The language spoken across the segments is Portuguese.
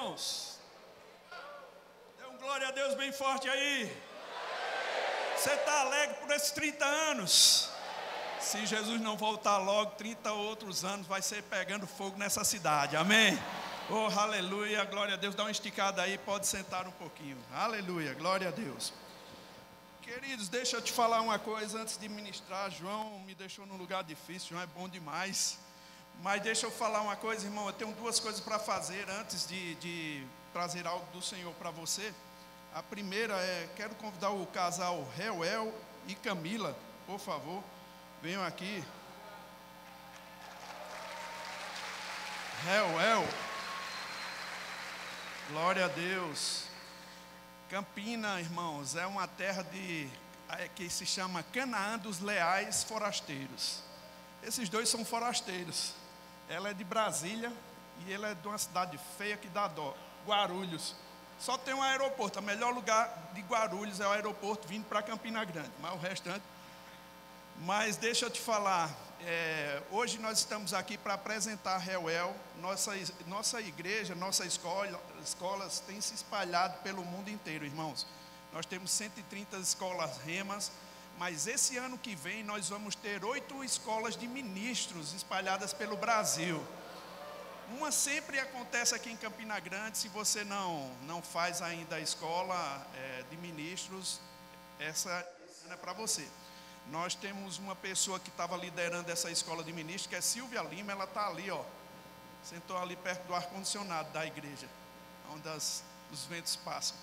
irmãos? Dê um glória a Deus bem forte aí. Você está alegre por esses 30 anos? Se Jesus não voltar logo, 30 outros anos vai ser pegando fogo nessa cidade. Amém? Oh, aleluia, glória a Deus. Dá uma esticada aí, pode sentar um pouquinho. Aleluia, glória a Deus. Queridos, deixa eu te falar uma coisa antes de ministrar. João me deixou num lugar difícil, João é bom demais. Mas deixa eu falar uma coisa, irmão. Eu tenho duas coisas para fazer antes de, de trazer algo do Senhor para você. A primeira é: quero convidar o casal Reuel e Camila, por favor, venham aqui. Reuel, glória a Deus. Campina, irmãos, é uma terra de é, que se chama Canaã dos Leais Forasteiros. Esses dois são forasteiros. Ela é de Brasília e ele é de uma cidade feia que dá dó, Guarulhos. Só tem um aeroporto. O melhor lugar de Guarulhos é o aeroporto vindo para Campina Grande, mas o restante. Mas deixa eu te falar, é, hoje nós estamos aqui para apresentar a Reuel. Nossa, nossa igreja, nossa escola, escolas têm se espalhado pelo mundo inteiro, irmãos. Nós temos 130 escolas remas mas esse ano que vem nós vamos ter oito escolas de ministros espalhadas pelo Brasil. Uma sempre acontece aqui em Campina Grande, se você não, não faz ainda a escola é, de ministros, essa é para você. Nós temos uma pessoa que estava liderando essa escola de ministros, que é Silvia Lima, ela está ali, ó, sentou ali perto do ar-condicionado da igreja, onde as, os ventos passam.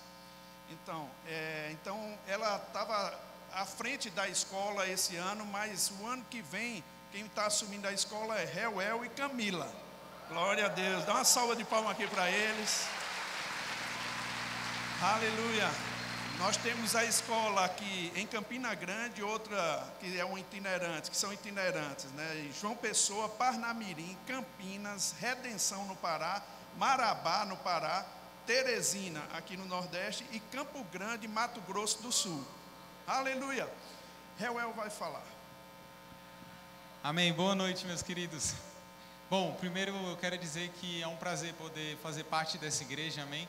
Então, é, então ela estava à frente da escola esse ano, mas o ano que vem, quem está assumindo a escola é Reuel e Camila. Glória a Deus. Dá uma salva de palmas aqui para eles. Aleluia. Nós temos a escola aqui em Campina Grande, outra que é um itinerante, que são itinerantes, né? João Pessoa, Parnamirim, Campinas, Redenção no Pará, Marabá no Pará, Teresina aqui no Nordeste e Campo Grande, Mato Grosso do Sul. Aleluia. Reuel vai falar. Amém. Boa noite, meus queridos. Bom, primeiro eu quero dizer que é um prazer poder fazer parte dessa igreja, amém?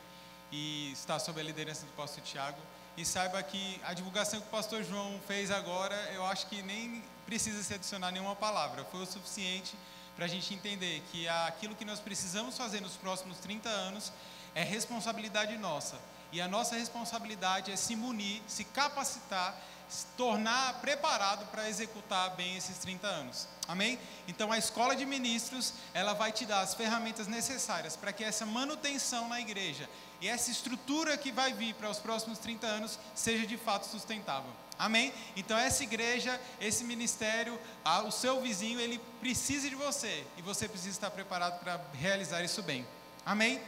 E estar sob a liderança do pastor Tiago. E saiba que a divulgação que o pastor João fez agora, eu acho que nem precisa se adicionar nenhuma palavra. Foi o suficiente para a gente entender que aquilo que nós precisamos fazer nos próximos 30 anos é responsabilidade nossa e a nossa responsabilidade é se munir, se capacitar, se tornar preparado para executar bem esses 30 anos. Amém? Então a escola de ministros, ela vai te dar as ferramentas necessárias para que essa manutenção na igreja e essa estrutura que vai vir para os próximos 30 anos seja de fato sustentável. Amém? Então essa igreja, esse ministério, o seu vizinho, ele precisa de você e você precisa estar preparado para realizar isso bem. Amém?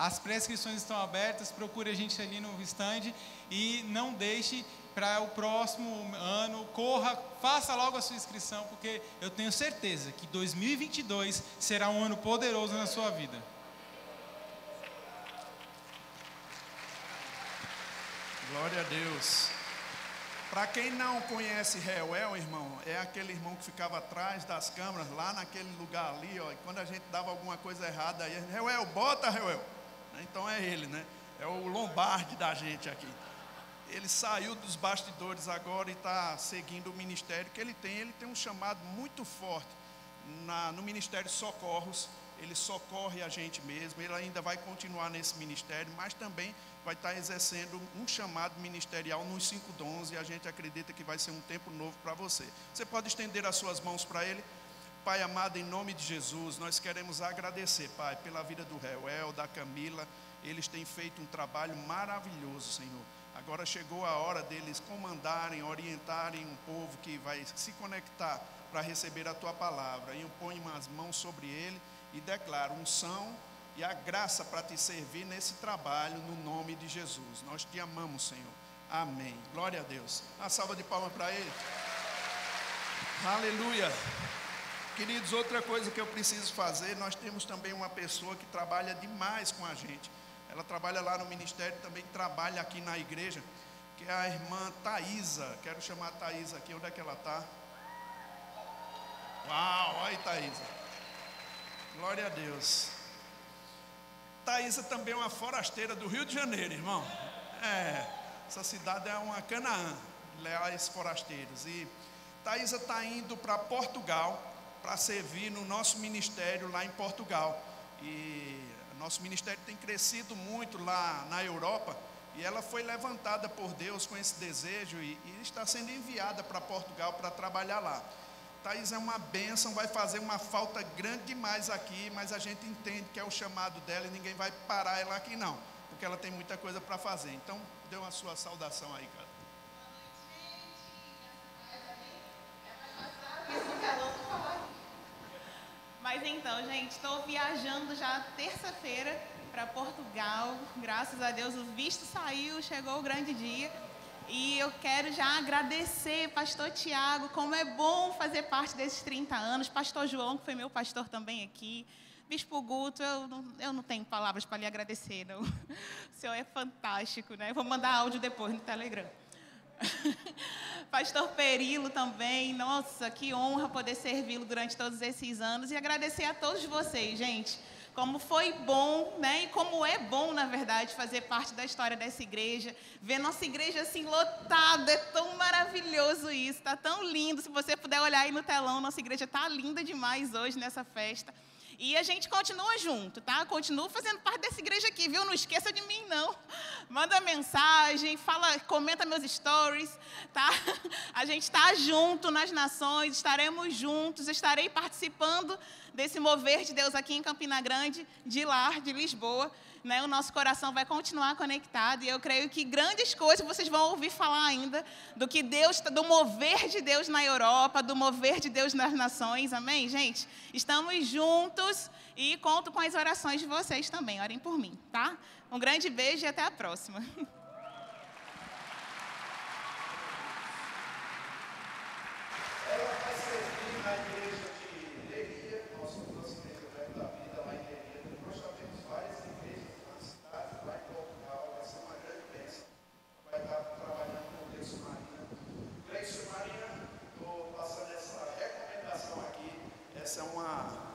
As prescrições estão abertas, procure a gente ali no stand e não deixe para o próximo ano, corra, faça logo a sua inscrição, porque eu tenho certeza que 2022 será um ano poderoso na sua vida. Glória a Deus. Para quem não conhece Reuel, irmão, é aquele irmão que ficava atrás das câmeras, lá naquele lugar ali, ó, e quando a gente dava alguma coisa errada aí, Reuel, bota Reuel. Então é ele, né? É o Lombardi da gente aqui. Ele saiu dos bastidores agora e está seguindo o ministério que ele tem. Ele tem um chamado muito forte na, no Ministério Socorros. Ele socorre a gente mesmo. Ele ainda vai continuar nesse ministério, mas também vai estar tá exercendo um chamado ministerial nos cinco dons. E a gente acredita que vai ser um tempo novo para você. Você pode estender as suas mãos para ele. Pai amado, em nome de Jesus, nós queremos agradecer, Pai, pela vida do Reuel, da Camila. Eles têm feito um trabalho maravilhoso, Senhor. Agora chegou a hora deles comandarem, orientarem um povo que vai se conectar para receber a tua palavra. E ponho as mãos sobre ele e declaro unção e a graça para te servir nesse trabalho, no nome de Jesus. Nós te amamos, Senhor. Amém. Glória a Deus. Uma salva de palmas para ele. Aleluia. Queridos, outra coisa que eu preciso fazer, nós temos também uma pessoa que trabalha demais com a gente. Ela trabalha lá no ministério, também trabalha aqui na igreja, que é a irmã Thaisa. Quero chamar a Thaisa aqui, onde é que ela está? Uau, olha aí, Thaisa. Glória a Deus. Thaisa também é uma forasteira do Rio de Janeiro, irmão. É, essa cidade é uma Canaã, leais forasteiros. E Thaisa está indo para Portugal para servir no nosso ministério lá em Portugal. E nosso ministério tem crescido muito lá na Europa. E ela foi levantada por Deus com esse desejo e, e está sendo enviada para Portugal para trabalhar lá. Thaís é uma bênção, vai fazer uma falta grande demais aqui, mas a gente entende que é o chamado dela e ninguém vai parar ela aqui não, porque ela tem muita coisa para fazer. Então, dê uma sua saudação aí, cara. Mas então, gente, estou viajando já terça-feira para Portugal. Graças a Deus o visto saiu, chegou o grande dia. E eu quero já agradecer, pastor Tiago, como é bom fazer parte desses 30 anos. Pastor João, que foi meu pastor também aqui. Bispo Guto, eu não, eu não tenho palavras para lhe agradecer, não. O senhor é fantástico, né? Eu vou mandar áudio depois no Telegram. Pastor Perilo também, nossa, que honra poder servi-lo durante todos esses anos e agradecer a todos vocês, gente como foi bom, né? E como é bom, na verdade, fazer parte da história dessa igreja, ver nossa igreja assim lotada, é tão maravilhoso isso, tá tão lindo. Se você puder olhar aí no telão, nossa igreja tá linda demais hoje nessa festa. E a gente continua junto, tá? Continua fazendo parte dessa igreja aqui, viu? Não esqueça de mim, não. Manda mensagem, fala, comenta meus stories, tá? A gente está junto nas nações, estaremos juntos, estarei participando desse mover de Deus aqui em Campina Grande, de lá, de Lisboa né, o nosso coração vai continuar conectado e eu creio que grandes coisas vocês vão ouvir falar ainda do que Deus, do mover de Deus na Europa, do mover de Deus nas nações, amém, gente? Estamos juntos e conto com as orações de vocês também, orem por mim, tá? Um grande beijo e até a próxima.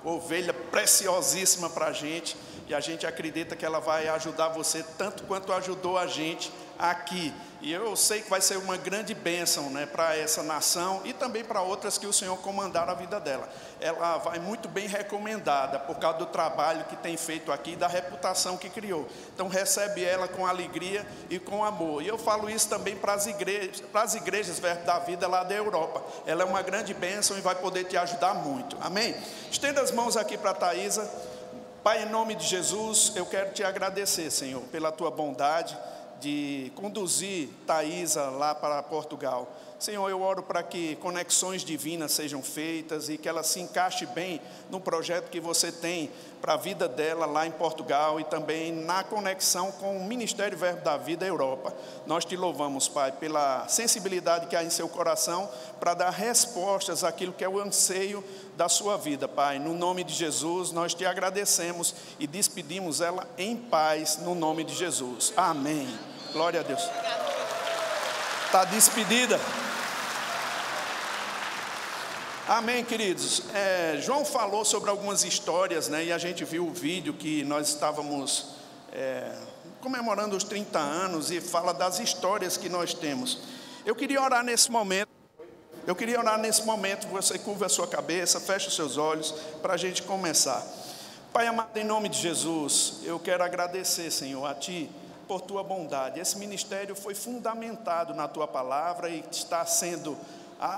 ovelha preciosíssima para a gente e a gente acredita que ela vai ajudar você tanto quanto ajudou a gente aqui. E eu sei que vai ser uma grande bênção né, para essa nação e também para outras que o Senhor comandar a vida dela. Ela vai muito bem recomendada por causa do trabalho que tem feito aqui e da reputação que criou. Então recebe ela com alegria e com amor. E eu falo isso também para as igrejas, para as igrejas da Vida lá da Europa. Ela é uma grande bênção e vai poder te ajudar muito. Amém? Estenda as mãos aqui para a Thaisa. Pai, em nome de Jesus, eu quero te agradecer, Senhor, pela tua bondade de conduzir Thaisa lá para Portugal. Senhor, eu oro para que conexões divinas sejam feitas e que ela se encaixe bem no projeto que você tem para a vida dela lá em Portugal e também na conexão com o Ministério Verbo da Vida Europa. Nós te louvamos, Pai, pela sensibilidade que há em seu coração para dar respostas àquilo que é o anseio da sua vida, Pai. No nome de Jesus, nós te agradecemos e despedimos ela em paz, no nome de Jesus. Amém. Glória a Deus. Está despedida. Amém, queridos. É, João falou sobre algumas histórias, né? E a gente viu o vídeo que nós estávamos é, comemorando os 30 anos e fala das histórias que nós temos. Eu queria orar nesse momento. Eu queria orar nesse momento. Você curva a sua cabeça, fecha os seus olhos para a gente começar. Pai amado, em nome de Jesus, eu quero agradecer, Senhor, a Ti por Tua bondade. Esse ministério foi fundamentado na Tua palavra e está sendo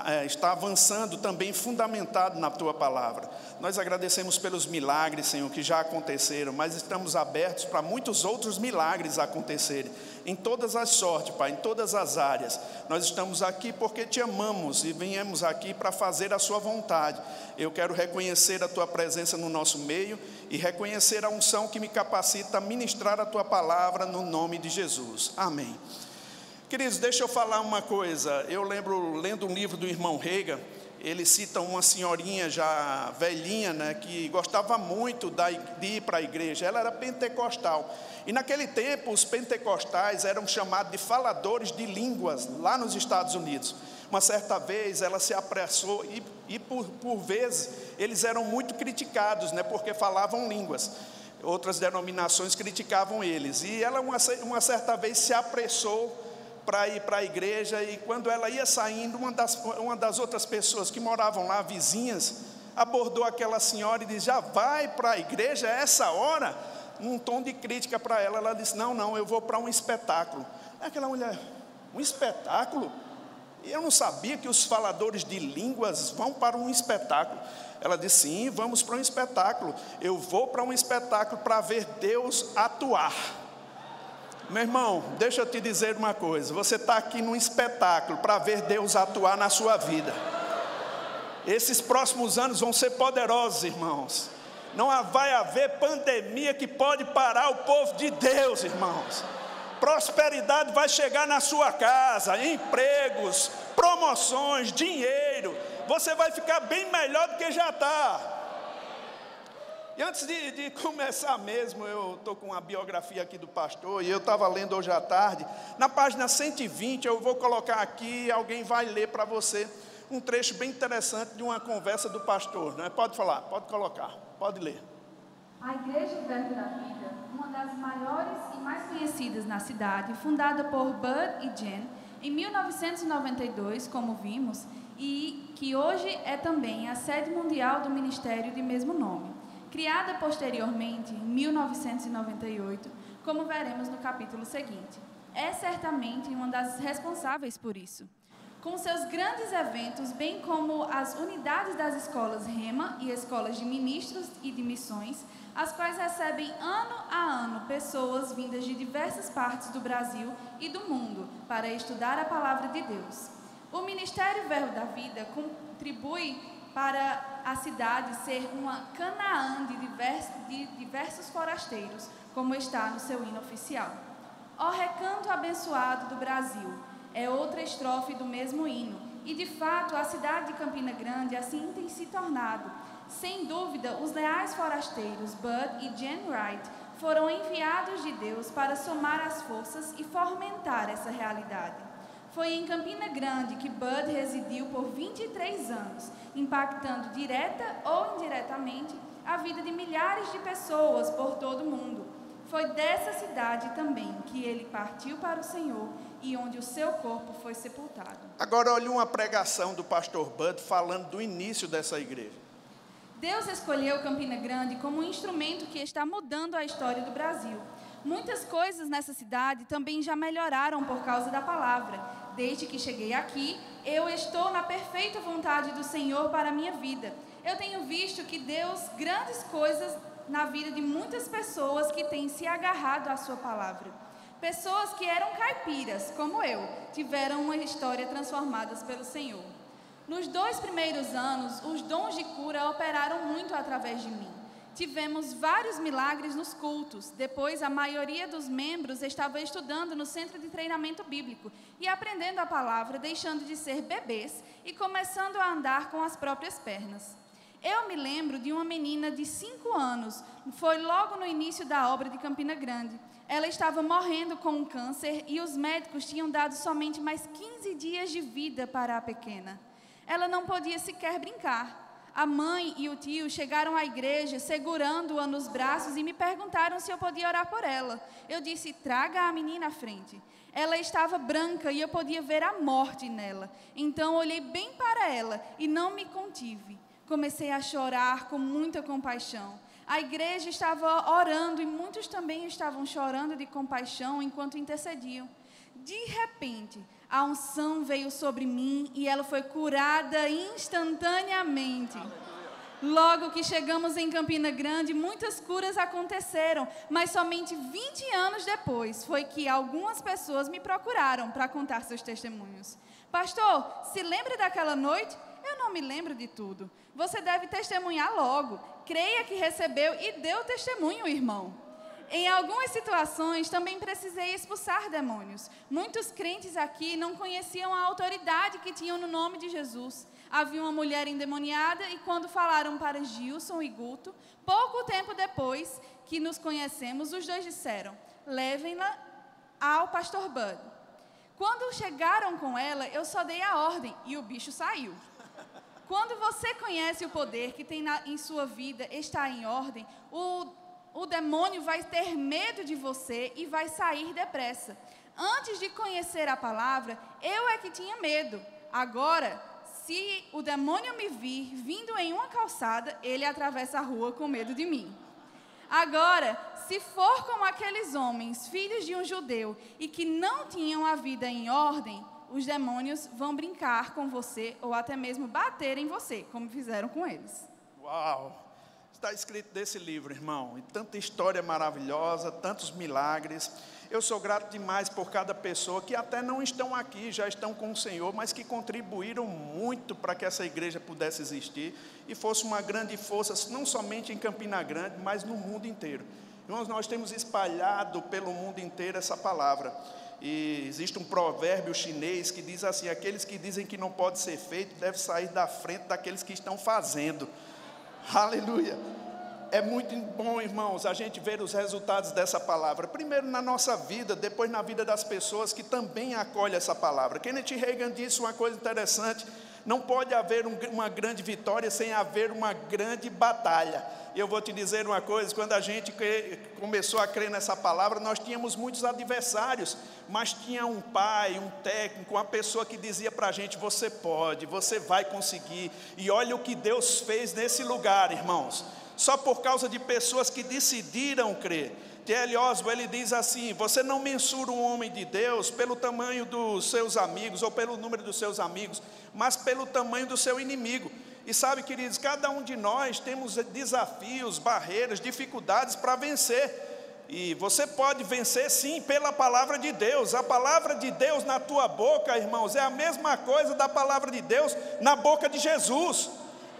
é, está avançando também fundamentado na tua palavra. Nós agradecemos pelos milagres, Senhor, que já aconteceram, mas estamos abertos para muitos outros milagres acontecerem, em todas as sortes, Pai, em todas as áreas. Nós estamos aqui porque te amamos e viemos aqui para fazer a Sua vontade. Eu quero reconhecer a Tua presença no nosso meio e reconhecer a unção que me capacita a ministrar a Tua palavra no nome de Jesus. Amém. Queridos, deixa eu falar uma coisa. Eu lembro, lendo um livro do irmão Rega, ele cita uma senhorinha já velhinha, né, que gostava muito de ir para a igreja. Ela era pentecostal. E naquele tempo, os pentecostais eram chamados de faladores de línguas lá nos Estados Unidos. Uma certa vez ela se apressou e, e por, por vezes eles eram muito criticados, né, porque falavam línguas. outras denominações criticavam eles. E ela, uma, uma certa vez, se apressou para ir para a igreja, e quando ela ia saindo, uma das, uma das outras pessoas que moravam lá, vizinhas, abordou aquela senhora e disse: Já vai para a igreja a essa hora? Num tom de crítica para ela, ela disse: Não, não, eu vou para um espetáculo. Aquela mulher, um espetáculo? Eu não sabia que os faladores de línguas vão para um espetáculo. Ela disse: Sim, vamos para um espetáculo. Eu vou para um espetáculo para ver Deus atuar. Meu irmão, deixa eu te dizer uma coisa: você está aqui num espetáculo para ver Deus atuar na sua vida. Esses próximos anos vão ser poderosos, irmãos. Não vai haver pandemia que pode parar o povo de Deus, irmãos. Prosperidade vai chegar na sua casa, empregos, promoções, dinheiro. Você vai ficar bem melhor do que já está. E antes de, de, começar mesmo, eu estou com a biografia aqui do pastor, e eu estava lendo hoje à tarde. Na página 120, eu vou colocar aqui, alguém vai ler para você um trecho bem interessante de uma conversa do pastor. Né? Pode falar, pode colocar, pode ler. A Igreja Verbo da Vida, uma das maiores e mais conhecidas na cidade, fundada por Bud e Jen em 1992, como vimos, e que hoje é também a sede mundial do ministério de mesmo nome. Criada posteriormente, em 1998, como veremos no capítulo seguinte. É certamente uma das responsáveis por isso com seus grandes eventos, bem como as unidades das escolas REMA e escolas de ministros e de missões, as quais recebem ano a ano pessoas vindas de diversas partes do Brasil e do mundo para estudar a palavra de Deus. O Ministério Verbo da Vida contribui para a cidade ser uma Canaã de de diversos forasteiros, como está no seu hino oficial. Ó recanto abençoado do Brasil, é outra estrofe do mesmo hino. E de fato, a cidade de Campina Grande assim tem se tornado. Sem dúvida, os leais forasteiros Bud e Jen Wright foram enviados de Deus para somar as forças e fomentar essa realidade. Foi em Campina Grande que Bud residiu por 23 anos, impactando direta ou indiretamente a vida de milhares de pessoas por todo o mundo. Foi dessa cidade também que ele partiu para o Senhor e onde o seu corpo foi sepultado. Agora olhe uma pregação do pastor Bud falando do início dessa igreja. Deus escolheu Campina Grande como um instrumento que está mudando a história do Brasil. Muitas coisas nessa cidade também já melhoraram por causa da palavra. Desde que cheguei aqui, eu estou na perfeita vontade do Senhor para a minha vida. Eu tenho visto que Deus grandes coisas na vida de muitas pessoas que têm se agarrado à sua palavra. Pessoas que eram caipiras, como eu, tiveram uma história transformadas pelo Senhor. Nos dois primeiros anos, os dons de cura operaram muito através de mim. Tivemos vários milagres nos cultos. Depois, a maioria dos membros estava estudando no centro de treinamento bíblico e aprendendo a palavra, deixando de ser bebês e começando a andar com as próprias pernas. Eu me lembro de uma menina de 5 anos, foi logo no início da obra de Campina Grande. Ela estava morrendo com um câncer e os médicos tinham dado somente mais 15 dias de vida para a pequena. Ela não podia sequer brincar. A mãe e o tio chegaram à igreja segurando-a nos braços e me perguntaram se eu podia orar por ela. Eu disse: traga a menina à frente. Ela estava branca e eu podia ver a morte nela. Então olhei bem para ela e não me contive. Comecei a chorar com muita compaixão. A igreja estava orando e muitos também estavam chorando de compaixão enquanto intercediam. De repente, a unção veio sobre mim e ela foi curada instantaneamente. Logo que chegamos em Campina Grande, muitas curas aconteceram, mas somente 20 anos depois foi que algumas pessoas me procuraram para contar seus testemunhos. Pastor, se lembra daquela noite? Eu não me lembro de tudo. Você deve testemunhar logo. Creia que recebeu e deu testemunho, irmão. Em algumas situações também precisei expulsar demônios. Muitos crentes aqui não conheciam a autoridade que tinham no nome de Jesus. Havia uma mulher endemoniada e quando falaram para Gilson e Guto, pouco tempo depois que nos conhecemos, os dois disseram: levem-na ao pastor Bud. Quando chegaram com ela, eu só dei a ordem e o bicho saiu. Quando você conhece o poder que tem na, em sua vida, está em ordem, o o demônio vai ter medo de você e vai sair depressa. Antes de conhecer a palavra, eu é que tinha medo. Agora, se o demônio me vir vindo em uma calçada, ele atravessa a rua com medo de mim. Agora, se for como aqueles homens, filhos de um judeu, e que não tinham a vida em ordem, os demônios vão brincar com você ou até mesmo bater em você, como fizeram com eles. Uau! Está escrito desse livro, irmão, e tanta história maravilhosa, tantos milagres. Eu sou grato demais por cada pessoa que até não estão aqui, já estão com o Senhor, mas que contribuíram muito para que essa igreja pudesse existir e fosse uma grande força, não somente em Campina Grande, mas no mundo inteiro. Irmãos, nós temos espalhado pelo mundo inteiro essa palavra. E existe um provérbio chinês que diz assim: aqueles que dizem que não pode ser feito devem sair da frente daqueles que estão fazendo. Aleluia. É muito bom, irmãos, a gente ver os resultados dessa palavra. Primeiro na nossa vida, depois na vida das pessoas que também acolhem essa palavra. Kenneth Reagan disse uma coisa interessante: não pode haver um, uma grande vitória sem haver uma grande batalha. Eu vou te dizer uma coisa: quando a gente começou a crer nessa palavra, nós tínhamos muitos adversários, mas tinha um pai, um técnico, uma pessoa que dizia para a gente: você pode, você vai conseguir. E olha o que Deus fez nesse lugar, irmãos. Só por causa de pessoas que decidiram crer. T.L. Oswald ele diz assim: Você não mensura um homem de Deus pelo tamanho dos seus amigos ou pelo número dos seus amigos, mas pelo tamanho do seu inimigo. E sabe, queridos, cada um de nós temos desafios, barreiras, dificuldades para vencer. E você pode vencer sim pela palavra de Deus. A palavra de Deus na tua boca, irmãos, é a mesma coisa da palavra de Deus na boca de Jesus.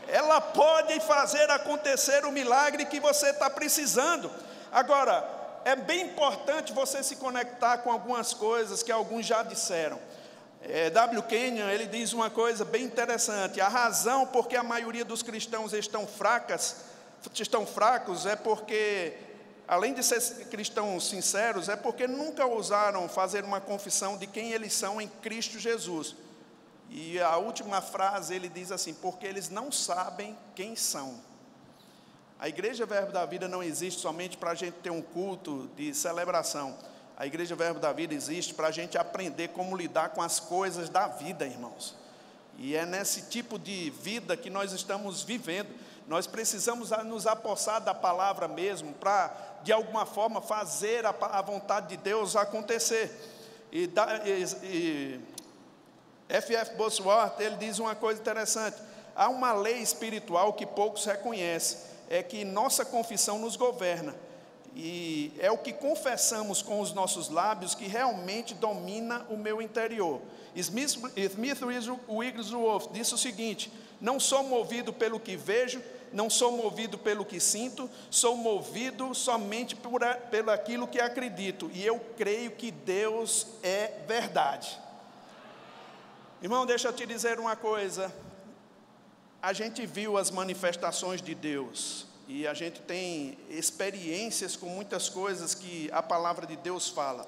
Ela pode fazer acontecer o milagre que você está precisando. Agora, é bem importante você se conectar com algumas coisas que alguns já disseram. É, w. Kenyon, ele diz uma coisa bem interessante. A razão por que a maioria dos cristãos estão fracas, estão fracos, é porque, além de ser cristãos sinceros, é porque nunca ousaram fazer uma confissão de quem eles são em Cristo Jesus. E a última frase ele diz assim: porque eles não sabem quem são. A Igreja Verbo da Vida não existe somente para a gente ter um culto de celebração. A Igreja Verbo da Vida existe para a gente aprender como lidar com as coisas da vida, irmãos. E é nesse tipo de vida que nós estamos vivendo. Nós precisamos nos apossar da palavra mesmo, para, de alguma forma, fazer a, a vontade de Deus acontecer. E, e, e F.F. Bosworth, ele diz uma coisa interessante. Há uma lei espiritual que poucos reconhecem, é que nossa confissão nos governa. E é o que confessamos com os nossos lábios que realmente domina o meu interior. Smith, Smith Wigglesworth disse o seguinte: Não sou movido pelo que vejo, não sou movido pelo que sinto, sou movido somente por, pelo aquilo que acredito. E eu creio que Deus é verdade. Irmão, deixa eu te dizer uma coisa. A gente viu as manifestações de Deus e a gente tem experiências com muitas coisas que a palavra de Deus fala.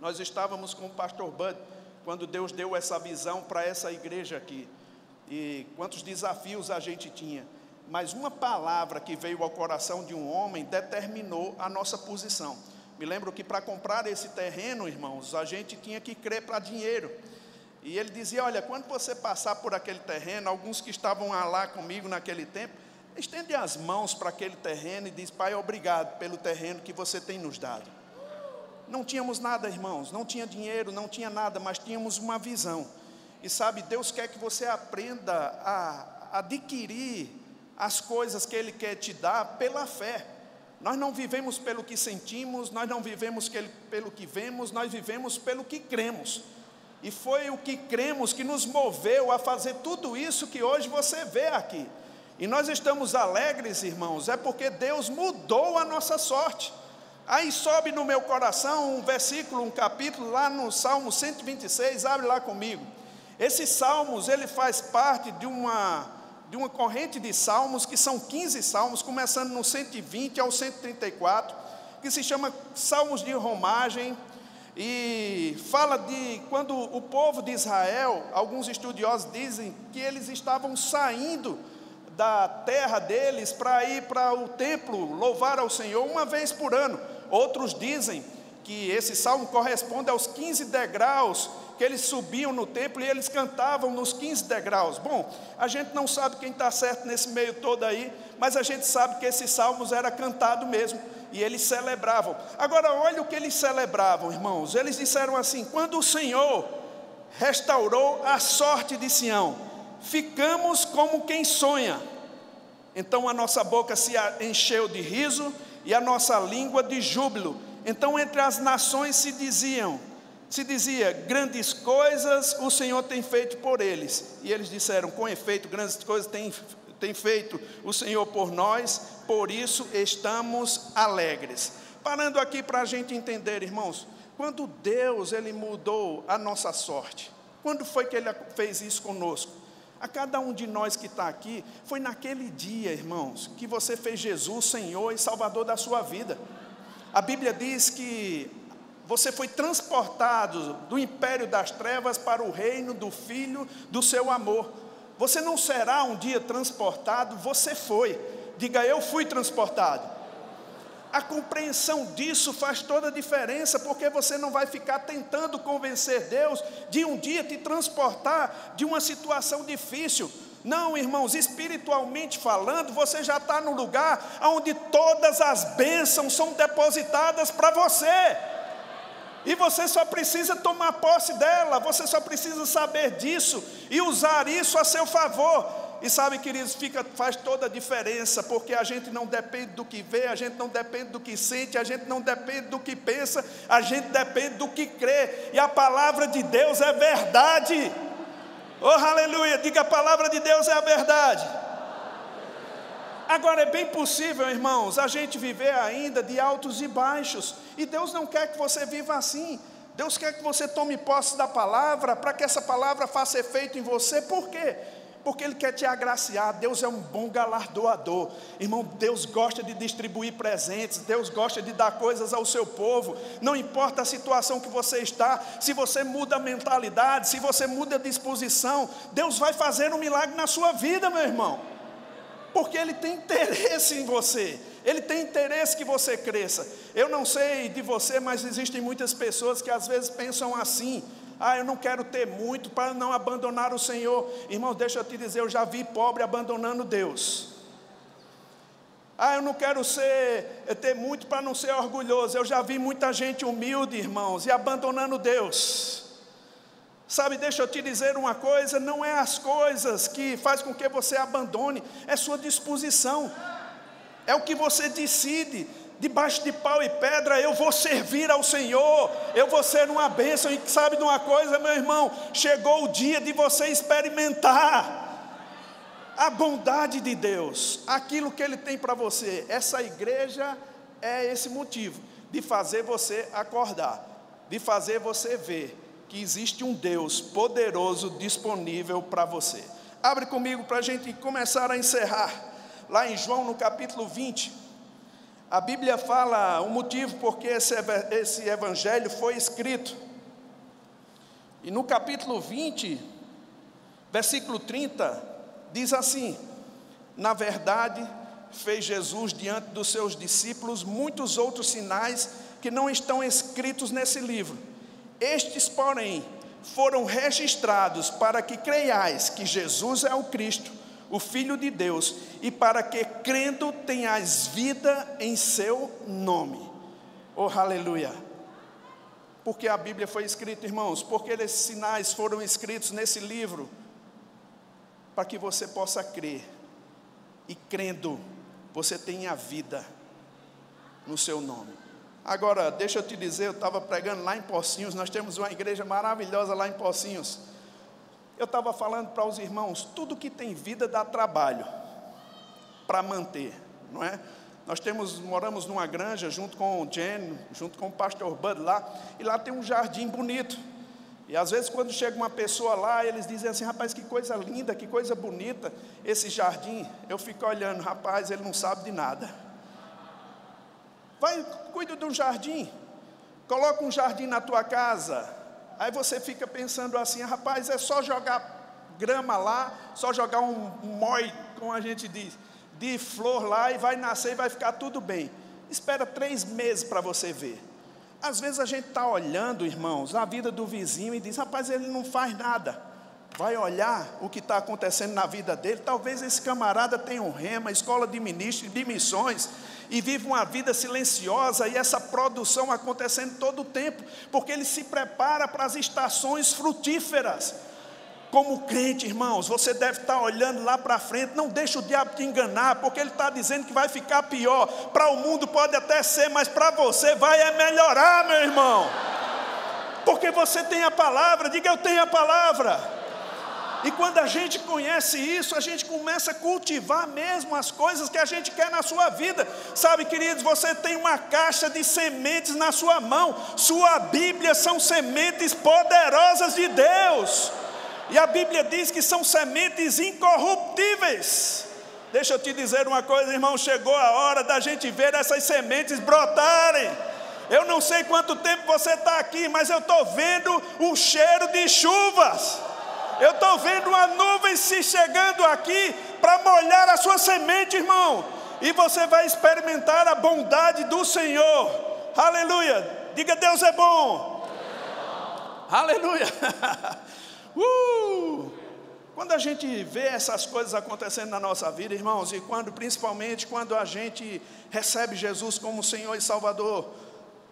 Nós estávamos com o pastor Bud quando Deus deu essa visão para essa igreja aqui. E quantos desafios a gente tinha. Mas uma palavra que veio ao coração de um homem determinou a nossa posição. Me lembro que para comprar esse terreno, irmãos, a gente tinha que crer para dinheiro. E ele dizia: Olha, quando você passar por aquele terreno, alguns que estavam lá comigo naquele tempo, estende as mãos para aquele terreno e diz: Pai, obrigado pelo terreno que você tem nos dado. Não tínhamos nada, irmãos, não tinha dinheiro, não tinha nada, mas tínhamos uma visão. E sabe, Deus quer que você aprenda a adquirir as coisas que Ele quer te dar pela fé. Nós não vivemos pelo que sentimos, nós não vivemos pelo que vemos, nós vivemos pelo que cremos. E foi o que cremos que nos moveu a fazer tudo isso que hoje você vê aqui. E nós estamos alegres, irmãos, é porque Deus mudou a nossa sorte. Aí sobe no meu coração um versículo, um capítulo lá no Salmo 126, abre lá comigo. Esse Salmos, ele faz parte de uma, de uma corrente de salmos, que são 15 salmos, começando no 120 ao 134, que se chama Salmos de Romagem, e fala de quando o povo de Israel, alguns estudiosos dizem que eles estavam saindo da terra deles para ir para o templo louvar ao Senhor uma vez por ano. Outros dizem que esse salmo corresponde aos 15 degraus que eles subiam no templo e eles cantavam nos 15 degraus. Bom, a gente não sabe quem está certo nesse meio todo aí, mas a gente sabe que esses salmos era cantado mesmo e eles celebravam. Agora, olha o que eles celebravam, irmãos. Eles disseram assim: quando o Senhor restaurou a sorte de Sião, ficamos como quem sonha. Então a nossa boca se encheu de riso e a nossa língua de júbilo. Então entre as nações se diziam, se dizia, grandes coisas o Senhor tem feito por eles. E eles disseram, com efeito, grandes coisas tem, tem feito o Senhor por nós, por isso estamos alegres. Parando aqui para a gente entender, irmãos, quando Deus ele mudou a nossa sorte, quando foi que Ele fez isso conosco? A cada um de nós que está aqui, foi naquele dia, irmãos, que você fez Jesus Senhor e Salvador da sua vida. A Bíblia diz que você foi transportado do império das trevas para o reino do Filho do seu amor. Você não será um dia transportado, você foi. Diga, eu fui transportado. A compreensão disso faz toda a diferença, porque você não vai ficar tentando convencer Deus de um dia te transportar de uma situação difícil. Não, irmãos, espiritualmente falando, você já está no lugar onde todas as bênçãos são depositadas para você. E você só precisa tomar posse dela, você só precisa saber disso e usar isso a seu favor. E sabe, queridos, fica, faz toda a diferença, porque a gente não depende do que vê, a gente não depende do que sente, a gente não depende do que pensa, a gente depende do que crê. E a palavra de Deus é verdade. Oh, aleluia! Diga a palavra de Deus é a verdade. Agora é bem possível, irmãos, a gente viver ainda de altos e baixos, e Deus não quer que você viva assim. Deus quer que você tome posse da palavra, para que essa palavra faça efeito em você. Por quê? Porque Ele quer te agraciar. Deus é um bom galardoador. Irmão, Deus gosta de distribuir presentes, Deus gosta de dar coisas ao seu povo. Não importa a situação que você está, se você muda a mentalidade, se você muda a disposição, Deus vai fazer um milagre na sua vida, meu irmão porque Ele tem interesse em você, Ele tem interesse que você cresça. Eu não sei de você, mas existem muitas pessoas que às vezes pensam assim: ah, eu não quero ter muito para não abandonar o Senhor. Irmão, deixa eu te dizer, eu já vi pobre abandonando Deus. Ah, eu não quero ser, eh, ter muito para não ser orgulhoso. Eu já vi muita gente humilde, irmãos, e abandonando Deus. Sabe, deixa eu te dizer uma coisa: não é as coisas que faz com que você abandone, é sua disposição, é o que você decide. Debaixo de pau e pedra, eu vou servir ao Senhor, eu vou ser uma bênção. E sabe de uma coisa, meu irmão? Chegou o dia de você experimentar a bondade de Deus, aquilo que Ele tem para você. Essa igreja é esse motivo de fazer você acordar, de fazer você ver que existe um Deus poderoso disponível para você. Abre comigo para a gente começar a encerrar. Lá em João, no capítulo 20, a Bíblia fala o motivo porque esse, esse evangelho foi escrito. E no capítulo 20, versículo 30, diz assim: Na verdade, fez Jesus diante dos seus discípulos muitos outros sinais que não estão escritos nesse livro estes, porém, foram registrados para que creiais que Jesus é o Cristo, o Filho de Deus, e para que, crendo, tenhais vida em seu nome. Oh, aleluia! Porque a Bíblia foi escrita, irmãos, porque esses sinais foram escritos nesse livro, para que você possa crer, e crendo, você tenha vida no seu nome. Agora, deixa eu te dizer, eu estava pregando lá em Pocinhos, nós temos uma igreja maravilhosa lá em Pocinhos. Eu estava falando para os irmãos, tudo que tem vida dá trabalho para manter, não é? Nós temos, moramos numa granja junto com o Jen, junto com o pastor Bud lá, e lá tem um jardim bonito. E às vezes quando chega uma pessoa lá, eles dizem assim, rapaz, que coisa linda, que coisa bonita esse jardim. Eu fico olhando, rapaz, ele não sabe de nada. Vai, cuida um jardim. Coloca um jardim na tua casa. Aí você fica pensando assim, rapaz, é só jogar grama lá, só jogar um, mói como a gente diz, de flor lá e vai nascer e vai ficar tudo bem. Espera três meses para você ver. Às vezes a gente está olhando, irmãos, a vida do vizinho e diz: rapaz, ele não faz nada. Vai olhar o que está acontecendo na vida dele. Talvez esse camarada tenha um rema, escola de ministros, de missões, e vive uma vida silenciosa e essa produção acontecendo todo o tempo, porque ele se prepara para as estações frutíferas. Como crente, irmãos, você deve estar olhando lá para frente, não deixe o diabo te enganar, porque ele está dizendo que vai ficar pior. Para o mundo pode até ser, mas para você vai é melhorar, meu irmão. Porque você tem a palavra, diga eu tenho a palavra. E quando a gente conhece isso, a gente começa a cultivar mesmo as coisas que a gente quer na sua vida. Sabe, queridos, você tem uma caixa de sementes na sua mão. Sua Bíblia são sementes poderosas de Deus. E a Bíblia diz que são sementes incorruptíveis. Deixa eu te dizer uma coisa, irmão, chegou a hora da gente ver essas sementes brotarem. Eu não sei quanto tempo você está aqui, mas eu estou vendo o cheiro de chuvas. Eu estou vendo uma nuvem se chegando aqui para molhar a sua semente, irmão. E você vai experimentar a bondade do Senhor. Aleluia. Diga Deus é bom. Deus é bom. Aleluia. Uh! Quando a gente vê essas coisas acontecendo na nossa vida, irmãos, e quando, principalmente quando a gente recebe Jesus como Senhor e Salvador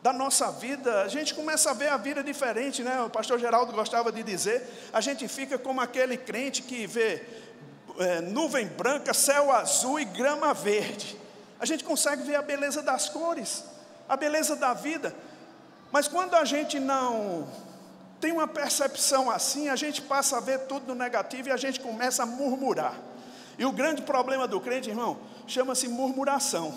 da nossa vida, a gente começa a ver a vida diferente, né? O pastor Geraldo gostava de dizer, a gente fica como aquele crente que vê é, nuvem branca, céu azul e grama verde. A gente consegue ver a beleza das cores, a beleza da vida. Mas quando a gente não tem uma percepção assim, a gente passa a ver tudo no negativo e a gente começa a murmurar. E o grande problema do crente, irmão, chama-se murmuração.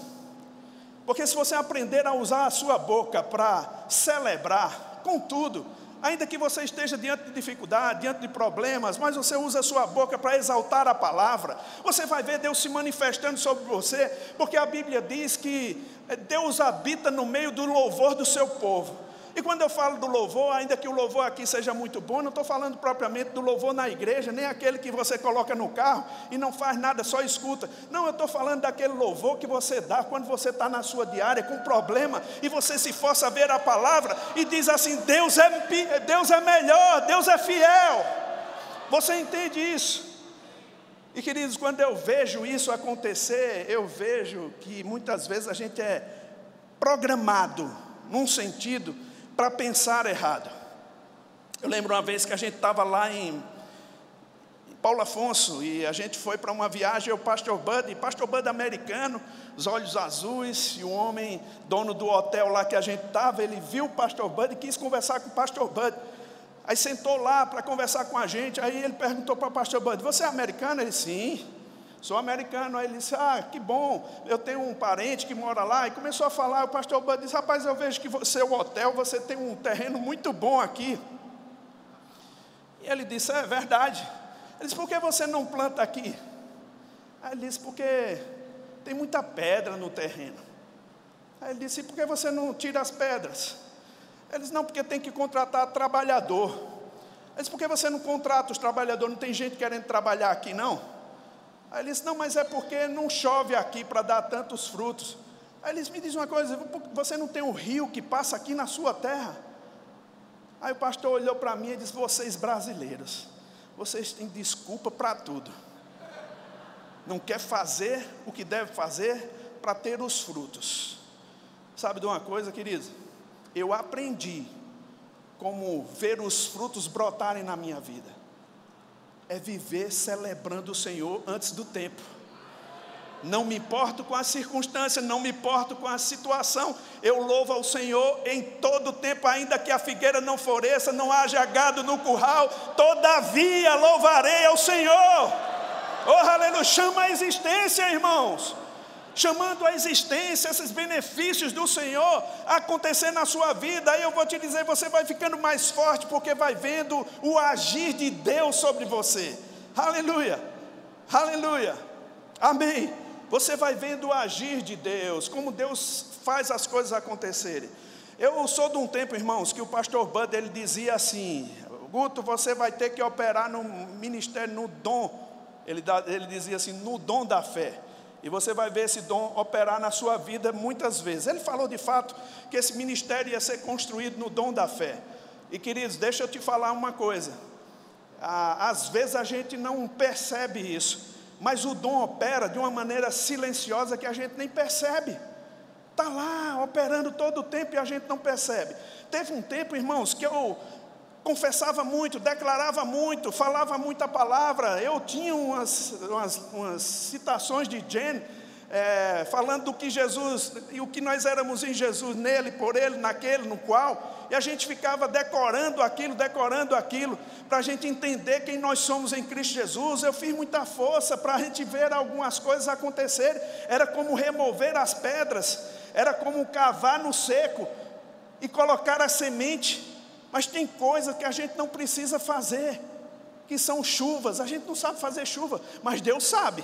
Porque se você aprender a usar a sua boca para celebrar, contudo, ainda que você esteja diante de dificuldade, diante de problemas, mas você usa a sua boca para exaltar a palavra, você vai ver Deus se manifestando sobre você, porque a Bíblia diz que Deus habita no meio do louvor do seu povo. E quando eu falo do louvor, ainda que o louvor aqui seja muito bom, não estou falando propriamente do louvor na igreja, nem aquele que você coloca no carro e não faz nada, só escuta. Não, eu estou falando daquele louvor que você dá quando você está na sua diária com problema e você se força a ver a palavra e diz assim: Deus é, Deus é melhor, Deus é fiel. Você entende isso? E queridos, quando eu vejo isso acontecer, eu vejo que muitas vezes a gente é programado num sentido para pensar errado. Eu lembro uma vez que a gente estava lá em Paulo Afonso e a gente foi para uma viagem, o pastor Bud, pastor Bud americano, os olhos azuis, e o homem, dono do hotel lá que a gente estava, ele viu o pastor Bud e quis conversar com o pastor Bud. Aí sentou lá para conversar com a gente, aí ele perguntou para o pastor Bud, você é americano? Ele, sim sou americano. Aí ele disse: Ah, que bom, eu tenho um parente que mora lá. E começou a falar. O pastor Bud disse: Rapaz, eu vejo que você, o hotel, você tem um terreno muito bom aqui. E ele disse: É verdade. Ele disse: Por que você não planta aqui? Aí ele disse: Porque tem muita pedra no terreno. Aí ele disse: Por que você não tira as pedras? Ele disse: Não, porque tem que contratar trabalhador. Ele disse: Por que você não contrata os trabalhadores? Não tem gente querendo trabalhar aqui, não? Aí ele disse: Não, mas é porque não chove aqui para dar tantos frutos. Aí ele disse: Me diz uma coisa, você não tem um rio que passa aqui na sua terra? Aí o pastor olhou para mim e disse: Vocês brasileiros, vocês têm desculpa para tudo. Não quer fazer o que deve fazer para ter os frutos. Sabe de uma coisa, queridos? Eu aprendi como ver os frutos brotarem na minha vida é viver celebrando o Senhor antes do tempo. Não me importo com a circunstância, não me importo com a situação. Eu louvo ao Senhor em todo tempo, ainda que a figueira não floresça, não haja gado no curral, todavia louvarei ao Senhor. Oh, aleluia! Chama a existência, irmãos chamando a existência esses benefícios do Senhor acontecer na sua vida. Aí eu vou te dizer, você vai ficando mais forte porque vai vendo o agir de Deus sobre você. Aleluia. Aleluia. Amém. Você vai vendo o agir de Deus, como Deus faz as coisas acontecerem. Eu sou de um tempo, irmãos, que o pastor Bud ele dizia assim: Guto, você vai ter que operar no ministério, no dom Ele, ele dizia assim: no dom da fé. E você vai ver esse dom operar na sua vida muitas vezes. Ele falou de fato que esse ministério ia ser construído no dom da fé. E queridos, deixa eu te falar uma coisa. às vezes a gente não percebe isso, mas o dom opera de uma maneira silenciosa que a gente nem percebe. Está lá operando todo o tempo e a gente não percebe. Teve um tempo, irmãos, que eu confessava muito, declarava muito, falava muita palavra. Eu tinha umas, umas, umas citações de Jen, é, falando do que Jesus e o que nós éramos em Jesus, nele, por ele, naquele, no qual, e a gente ficava decorando aquilo, decorando aquilo, para a gente entender quem nós somos em Cristo Jesus. Eu fiz muita força para a gente ver algumas coisas acontecerem, era como remover as pedras, era como cavar no seco e colocar a semente mas tem coisas que a gente não precisa fazer, que são chuvas. A gente não sabe fazer chuva, mas Deus sabe.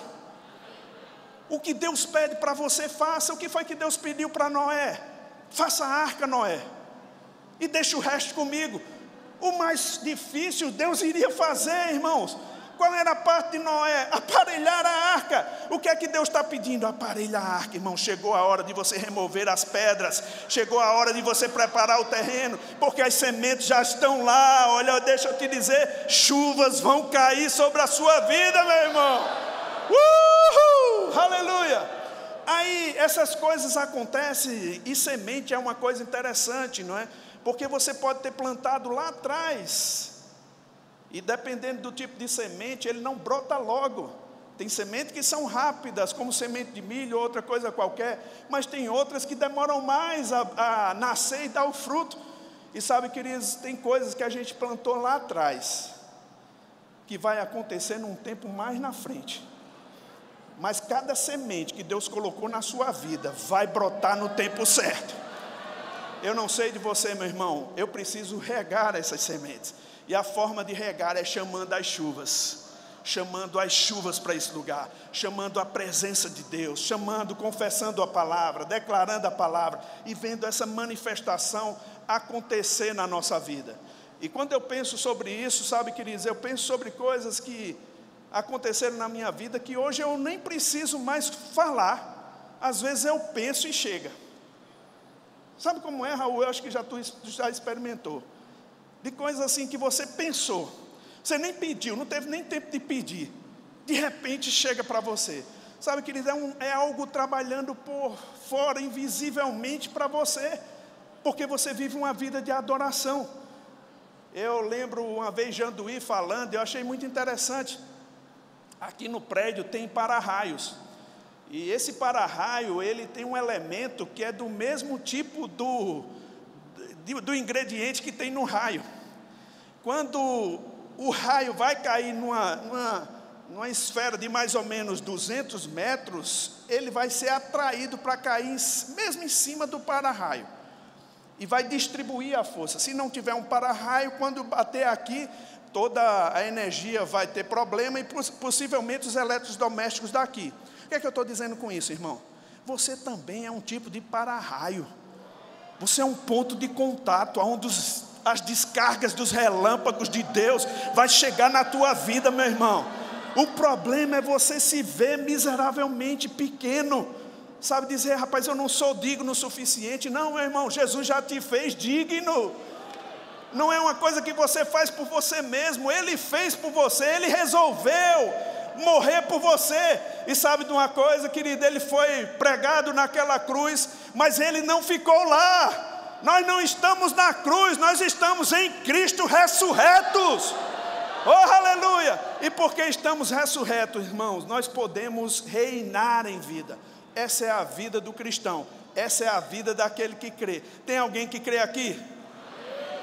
O que Deus pede para você, faça. O que foi que Deus pediu para Noé? Faça a arca, Noé. E deixa o resto comigo. O mais difícil Deus iria fazer, irmãos. Qual era a parte de Noé? Aparelhar a arca. O que é que Deus está pedindo? Aparelhar a arca, irmão. Chegou a hora de você remover as pedras. Chegou a hora de você preparar o terreno. Porque as sementes já estão lá. Olha, deixa eu te dizer: chuvas vão cair sobre a sua vida, meu irmão. Uhul! Aleluia! Aí essas coisas acontecem e semente é uma coisa interessante, não é? Porque você pode ter plantado lá atrás e dependendo do tipo de semente, ele não brota logo. Tem sementes que são rápidas, como semente de milho ou outra coisa qualquer, mas tem outras que demoram mais a, a nascer e dar o fruto. E sabe, queridos, tem coisas que a gente plantou lá atrás, que vai acontecer num tempo mais na frente. Mas cada semente que Deus colocou na sua vida vai brotar no tempo certo. Eu não sei de você, meu irmão, eu preciso regar essas sementes. E a forma de regar é chamando as chuvas chamando as chuvas para esse lugar, chamando a presença de Deus, chamando, confessando a palavra, declarando a palavra e vendo essa manifestação acontecer na nossa vida. E quando eu penso sobre isso, sabe, queridos, eu penso sobre coisas que aconteceram na minha vida que hoje eu nem preciso mais falar. Às vezes eu penso e chega. Sabe como é, Raul? Eu acho que já tu já experimentou de coisas assim que você pensou, você nem pediu, não teve nem tempo de pedir, de repente chega para você. Sabe, querido, é, um, é algo trabalhando por fora, invisivelmente para você, porque você vive uma vida de adoração. Eu lembro uma vez Janduí falando, eu achei muito interessante. Aqui no prédio tem para-raios. E esse para-raio, ele tem um elemento que é do mesmo tipo do, do ingrediente que tem no raio. Quando o raio vai cair numa, numa, numa esfera de mais ou menos 200 metros, ele vai ser atraído para cair mesmo em cima do para-raio. E vai distribuir a força. Se não tiver um para-raio, quando bater aqui, toda a energia vai ter problema e possivelmente os eletrodomésticos daqui. O que é que eu estou dizendo com isso, irmão? Você também é um tipo de para-raio. Você é um ponto de contato onde os as descargas dos relâmpagos de Deus vai chegar na tua vida, meu irmão. O problema é você se ver miseravelmente pequeno. Sabe dizer, rapaz, eu não sou digno o suficiente. Não, meu irmão, Jesus já te fez digno. Não é uma coisa que você faz por você mesmo, ele fez por você, ele resolveu morrer por você. E sabe de uma coisa, querido, ele foi pregado naquela cruz, mas ele não ficou lá nós não estamos na cruz, nós estamos em Cristo ressurretos. Oh, aleluia! E porque estamos ressurretos, irmãos, nós podemos reinar em vida. Essa é a vida do cristão. Essa é a vida daquele que crê. Tem alguém que crê aqui?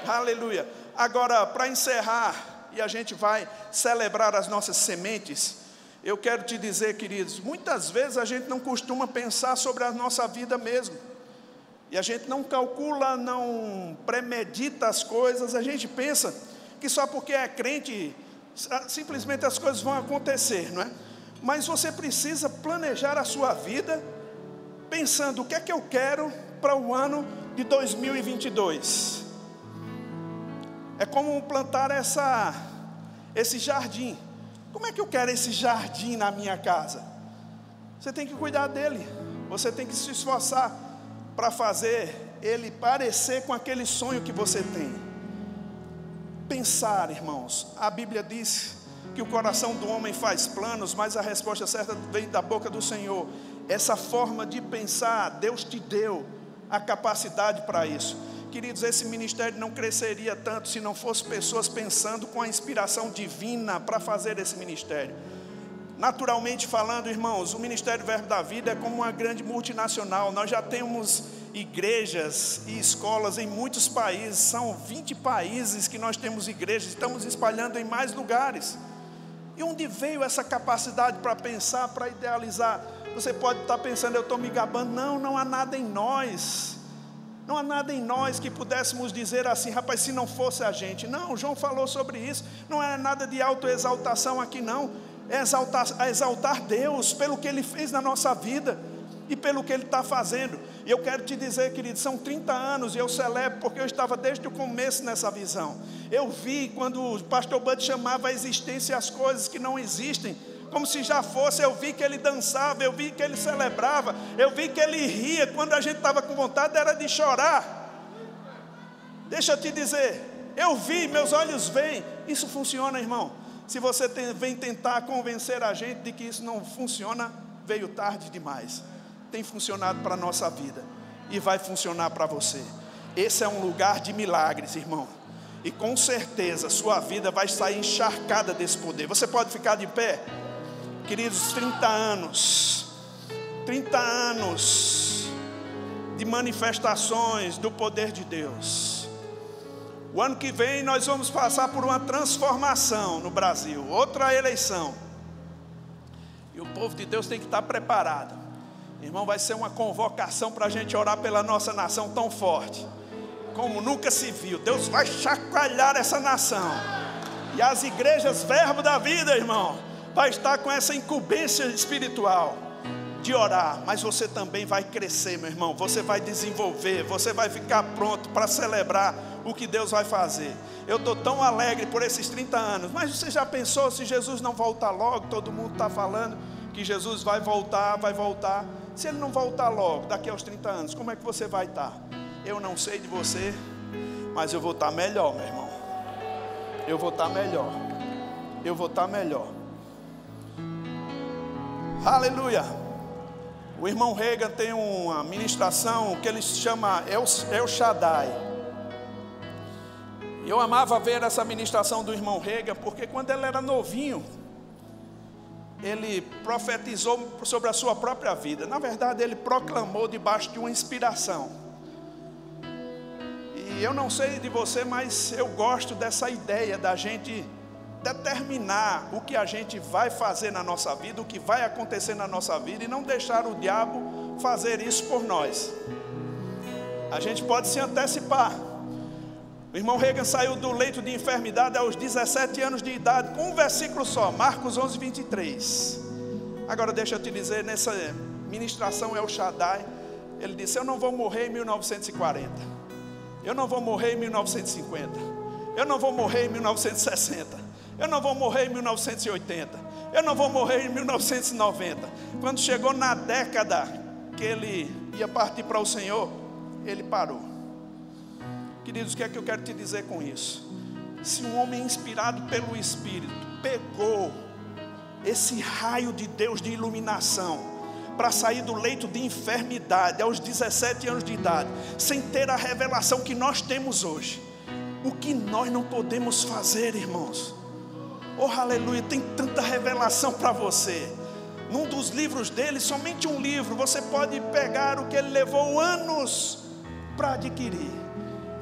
Aleluia. Agora, para encerrar, e a gente vai celebrar as nossas sementes, eu quero te dizer, queridos, muitas vezes a gente não costuma pensar sobre a nossa vida mesmo. E a gente não calcula, não premedita as coisas, a gente pensa que só porque é crente, simplesmente as coisas vão acontecer, não é? Mas você precisa planejar a sua vida pensando o que é que eu quero para o ano de 2022. É como plantar essa, esse jardim. Como é que eu quero esse jardim na minha casa? Você tem que cuidar dele. Você tem que se esforçar para fazer ele parecer com aquele sonho que você tem. Pensar, irmãos. A Bíblia diz que o coração do homem faz planos, mas a resposta certa vem da boca do Senhor. Essa forma de pensar, Deus te deu a capacidade para isso. Queridos, esse ministério não cresceria tanto se não fosse pessoas pensando com a inspiração divina para fazer esse ministério. Naturalmente falando, irmãos, o Ministério Verbo da Vida é como uma grande multinacional. Nós já temos igrejas e escolas em muitos países, são 20 países que nós temos igrejas, estamos espalhando em mais lugares. E onde veio essa capacidade para pensar, para idealizar? Você pode estar pensando, eu estou me gabando. Não, não há nada em nós. Não há nada em nós que pudéssemos dizer assim, rapaz, se não fosse a gente. Não, João falou sobre isso. Não é nada de autoexaltação aqui, não é exaltar, é exaltar Deus pelo que Ele fez na nossa vida e pelo que Ele está fazendo. E eu quero te dizer, querido, são 30 anos e eu celebro porque eu estava desde o começo nessa visão. Eu vi quando o pastor Bud chamava a existência as coisas que não existem, como se já fosse. Eu vi que ele dançava, eu vi que ele celebrava, eu vi que ele ria. Quando a gente estava com vontade era de chorar. Deixa eu te dizer, eu vi, meus olhos veem. Isso funciona, irmão. Se você tem, vem tentar convencer a gente de que isso não funciona, veio tarde demais. Tem funcionado para a nossa vida e vai funcionar para você. Esse é um lugar de milagres, irmão. E com certeza sua vida vai sair encharcada desse poder. Você pode ficar de pé? Queridos, 30 anos. 30 anos de manifestações do poder de Deus. O ano que vem nós vamos passar por uma transformação no Brasil, outra eleição. E o povo de Deus tem que estar preparado. Irmão, vai ser uma convocação para a gente orar pela nossa nação tão forte, como nunca se viu. Deus vai chacoalhar essa nação. E as igrejas, verbo da vida, irmão, vai estar com essa incumbência espiritual de orar, mas você também vai crescer, meu irmão. Você vai desenvolver, você vai ficar pronto para celebrar o que Deus vai fazer. Eu estou tão alegre por esses 30 anos, mas você já pensou se Jesus não voltar logo? Todo mundo está falando que Jesus vai voltar, vai voltar. Se ele não voltar logo, daqui aos 30 anos, como é que você vai estar? Eu não sei de você, mas eu vou estar melhor, meu irmão. Eu vou estar melhor. Eu vou estar melhor. Aleluia. O irmão Reagan tem uma ministração que ele chama El, El Shaddai. Eu amava ver essa ministração do irmão Rega, porque quando ele era novinho, ele profetizou sobre a sua própria vida. Na verdade, ele proclamou debaixo de uma inspiração. E eu não sei de você, mas eu gosto dessa ideia da gente determinar o que a gente vai fazer na nossa vida, o que vai acontecer na nossa vida e não deixar o diabo fazer isso por nós. A gente pode se antecipar. O irmão Reagan saiu do leito de enfermidade aos 17 anos de idade, com um versículo só, Marcos 11, 23. Agora deixa eu te dizer, nessa ministração El Shaddai, ele disse: Eu não vou morrer em 1940, eu não vou morrer em 1950, eu não vou morrer em 1960, eu não vou morrer em 1980, eu não vou morrer em 1990. Quando chegou na década que ele ia partir para o Senhor, ele parou. Queridos, o que é que eu quero te dizer com isso? Se um homem inspirado pelo Espírito pegou esse raio de Deus de iluminação, para sair do leito de enfermidade aos 17 anos de idade, sem ter a revelação que nós temos hoje. O que nós não podemos fazer, irmãos? Oh, aleluia, tem tanta revelação para você. Num dos livros dele, somente um livro, você pode pegar o que ele levou anos para adquirir.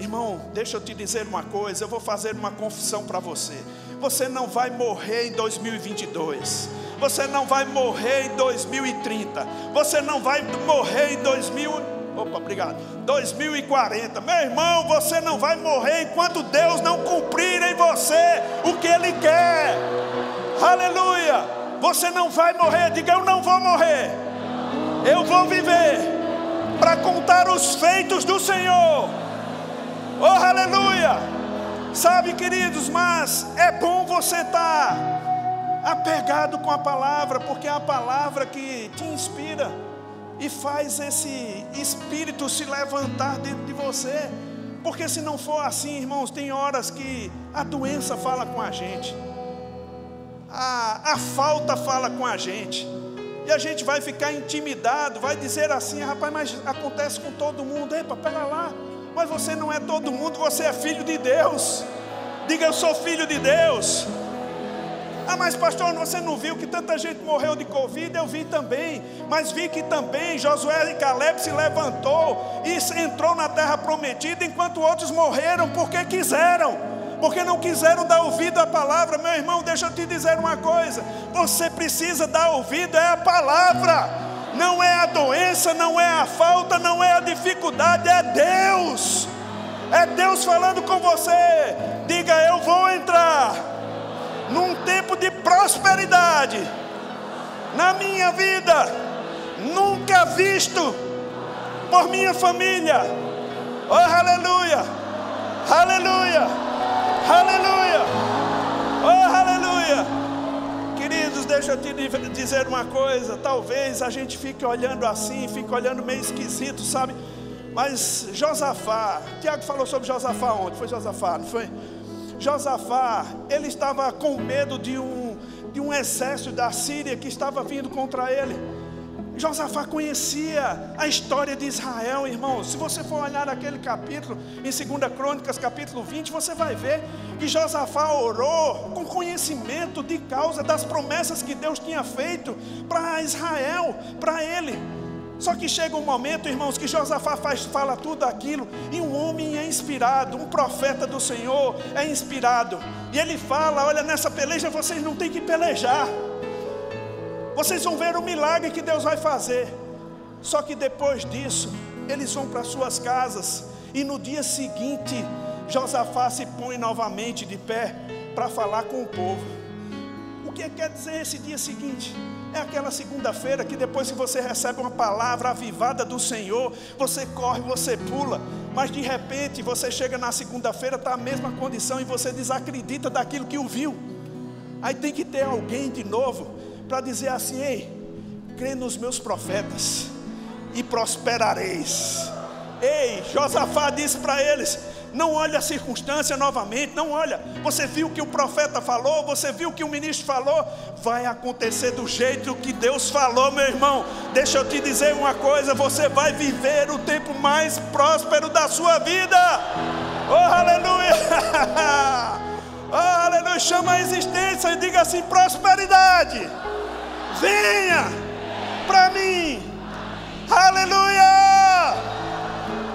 Irmão, deixa eu te dizer uma coisa, eu vou fazer uma confissão para você. Você não vai morrer em 2022. Você não vai morrer em 2030. Você não vai morrer em 2000 Opa, obrigado. 2040. Meu irmão, você não vai morrer enquanto Deus não cumprir em você o que ele quer. Aleluia. Você não vai morrer. Diga eu não vou morrer. Eu vou viver para contar os feitos do Senhor. Oh, aleluia! Sabe, queridos, mas é bom você estar apegado com a palavra, porque é a palavra que te inspira e faz esse espírito se levantar dentro de você. Porque se não for assim, irmãos, tem horas que a doença fala com a gente, a, a falta fala com a gente, e a gente vai ficar intimidado, vai dizer assim: rapaz, mas acontece com todo mundo, epa, pega lá, mas você não é todo mundo, você é filho de Deus. Diga, eu sou filho de Deus. Ah, mas pastor, você não viu que tanta gente morreu de Covid? Eu vi também, mas vi que também Josué e Caleb se levantou e entrou na terra prometida, enquanto outros morreram porque quiseram, porque não quiseram dar ouvido à palavra. Meu irmão, deixa eu te dizer uma coisa: você precisa dar ouvido é a palavra, não é a doença, não é a falta, não é a dificuldade, é Deus. É Deus falando com você. Diga, eu vou entrar num tempo de prosperidade na minha vida, nunca visto por minha família. Oh, aleluia! Aleluia! Aleluia! Oh, aleluia! Deixa eu te dizer uma coisa. Talvez a gente fique olhando assim, fique olhando meio esquisito, sabe? Mas Josafá, Tiago falou sobre Josafá ontem, foi Josafá, não foi? Josafá, ele estava com medo de um, de um exército da Síria que estava vindo contra ele. Josafá conhecia a história de Israel, irmão. Se você for olhar aquele capítulo, em 2 Crônicas, capítulo 20, você vai ver que Josafá orou com conhecimento de causa das promessas que Deus tinha feito para Israel, para ele. Só que chega um momento, irmãos, que Josafá faz, fala tudo aquilo, e um homem é inspirado, um profeta do Senhor é inspirado, e ele fala: Olha, nessa peleja vocês não têm que pelejar, vocês vão ver o milagre que Deus vai fazer. Só que depois disso, eles vão para suas casas, e no dia seguinte, Josafá se põe novamente de pé para falar com o povo. O que quer dizer esse dia seguinte? É aquela segunda-feira que depois que você recebe uma palavra avivada do Senhor, você corre, você pula, mas de repente você chega na segunda-feira, está a mesma condição e você desacredita daquilo que ouviu. Aí tem que ter alguém de novo para dizer assim: ei, crê nos meus profetas e prosperareis. Ei, Josafá disse para eles: não olha a circunstância novamente, não olha. Você viu que o profeta falou, você viu o que o ministro falou, vai acontecer do jeito que Deus falou, meu irmão. Deixa eu te dizer uma coisa: você vai viver o tempo mais próspero da sua vida. Oh, aleluia! Oh, aleluia! Chama a existência e diga assim: prosperidade, venha para mim. Aleluia!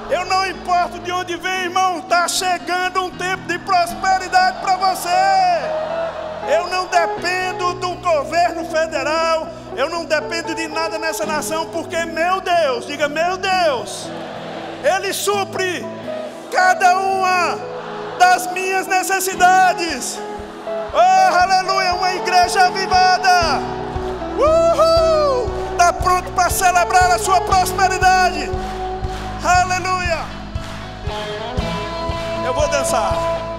Eu não importo de onde vem, irmão, está chegando um tempo de prosperidade para você. Eu não dependo do governo federal, eu não dependo de nada nessa nação, porque meu Deus, diga meu Deus, Ele supre cada uma das minhas necessidades. Oh, aleluia, uma igreja avivada. Uhul! Está pronto para celebrar a sua prosperidade. Aleluia! Eu vou dançar.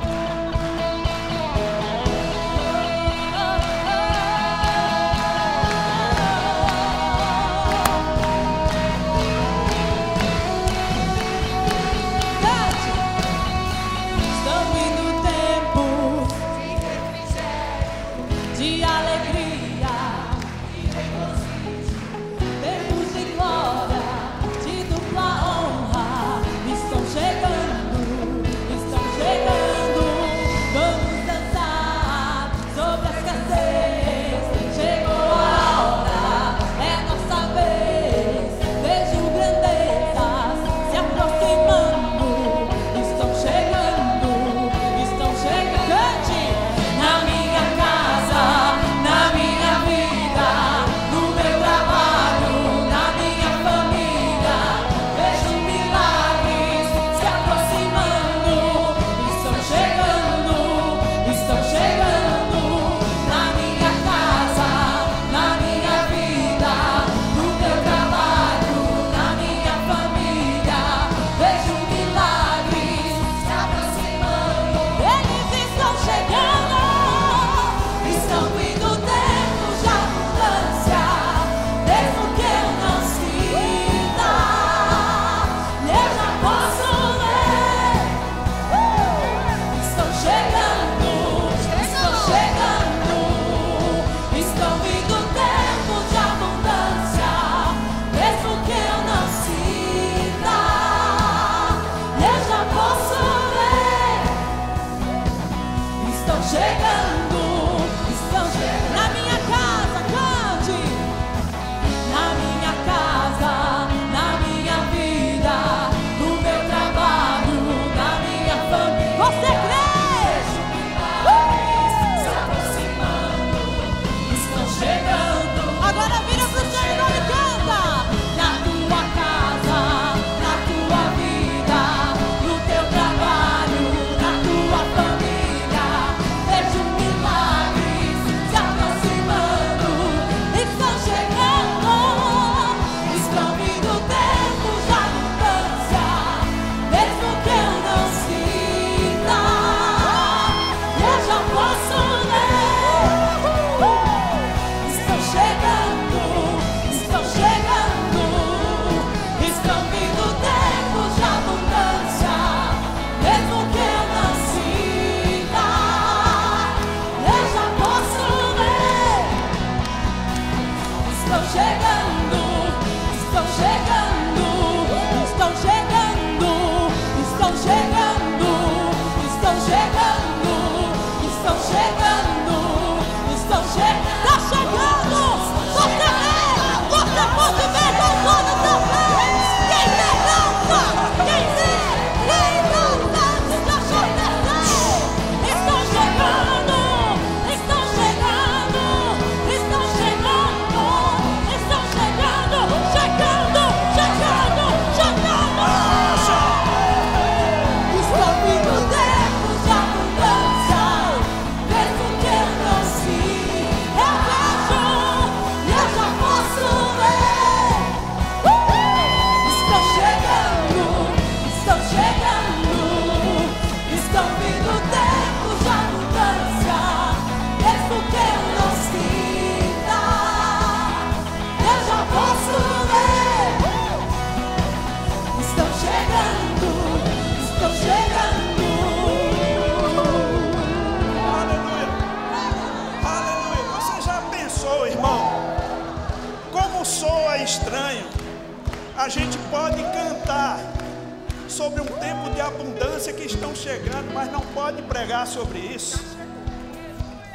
Chegando, mas não pode pregar sobre isso.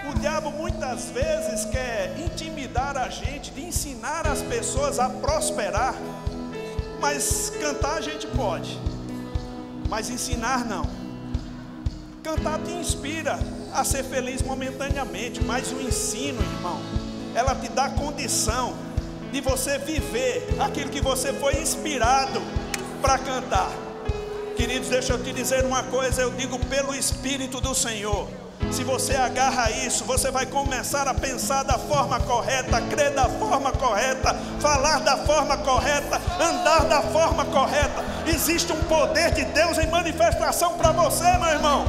O diabo muitas vezes quer intimidar a gente, de ensinar as pessoas a prosperar, mas cantar a gente pode, mas ensinar não. Cantar te inspira a ser feliz momentaneamente, mas o ensino, irmão, ela te dá condição de você viver aquilo que você foi inspirado para cantar. Queridos, deixa eu te dizer uma coisa, eu digo pelo Espírito do Senhor. Se você agarra isso, você vai começar a pensar da forma correta, crer da forma correta, falar da forma correta, andar da forma correta. Existe um poder de Deus em manifestação para você, meu irmão.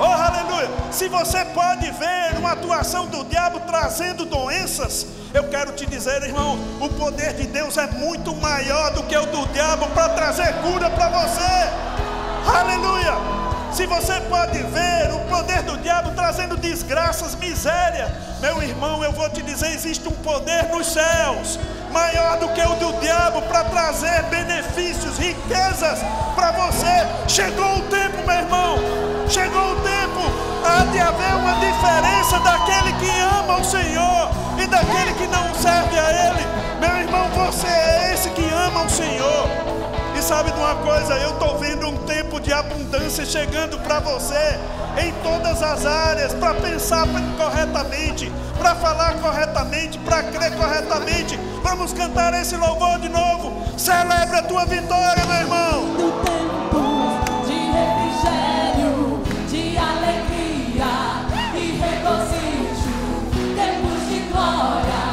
Oh, aleluia! Se você pode ver uma atuação do diabo trazendo doenças, eu quero te dizer, irmão, o poder de Deus é muito maior do que o do diabo para trazer cura para você. Aleluia! Se você pode ver o poder do diabo trazendo desgraças, miséria, meu irmão, eu vou te dizer: existe um poder nos céus maior do que o do diabo para trazer benefícios, riquezas para você. Chegou o tempo, meu irmão, chegou o tempo. Há de haver uma diferença daquele que ama o Senhor daquele que não serve a Ele. Meu irmão, você é esse que ama o Senhor. E sabe de uma coisa? Eu estou vendo um tempo de abundância chegando para você em todas as áreas, para pensar corretamente, para falar corretamente, para crer corretamente. Vamos cantar esse louvor de novo. Celebre a tua vitória, meu irmão. yeah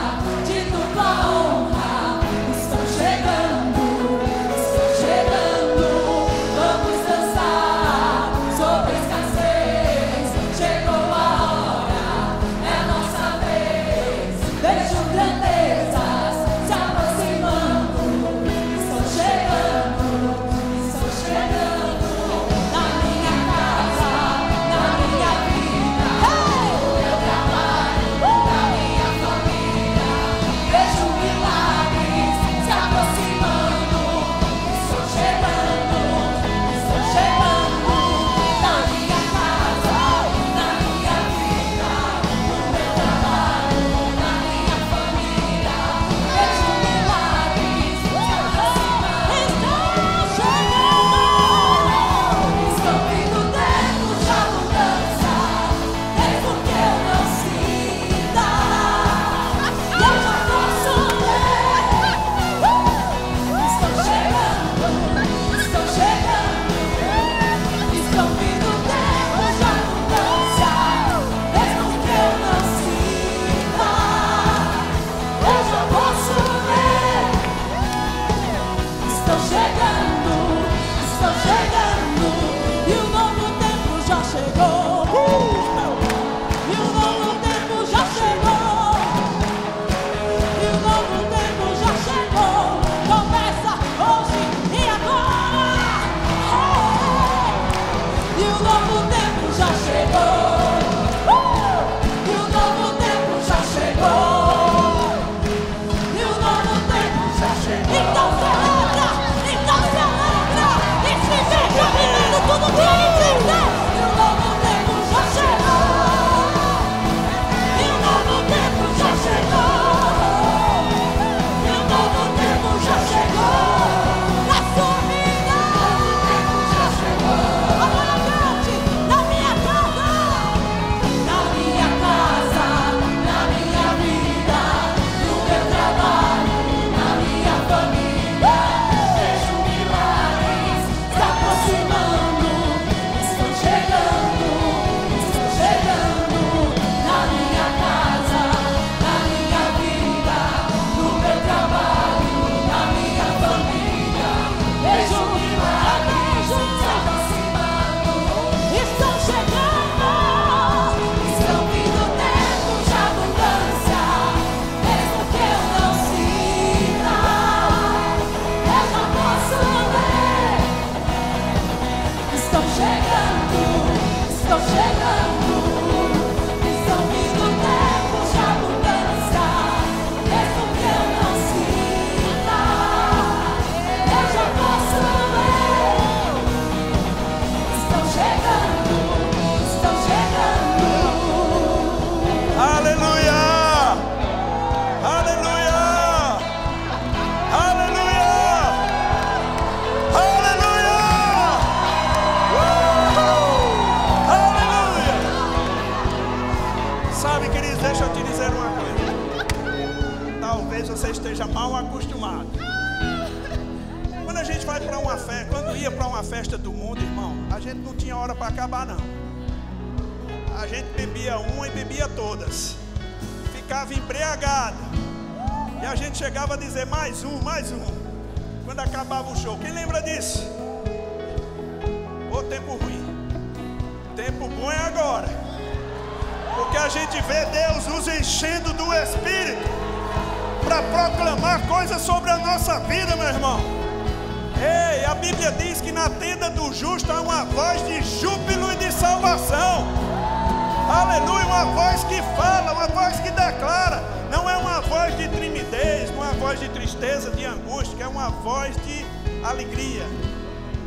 voz de alegria,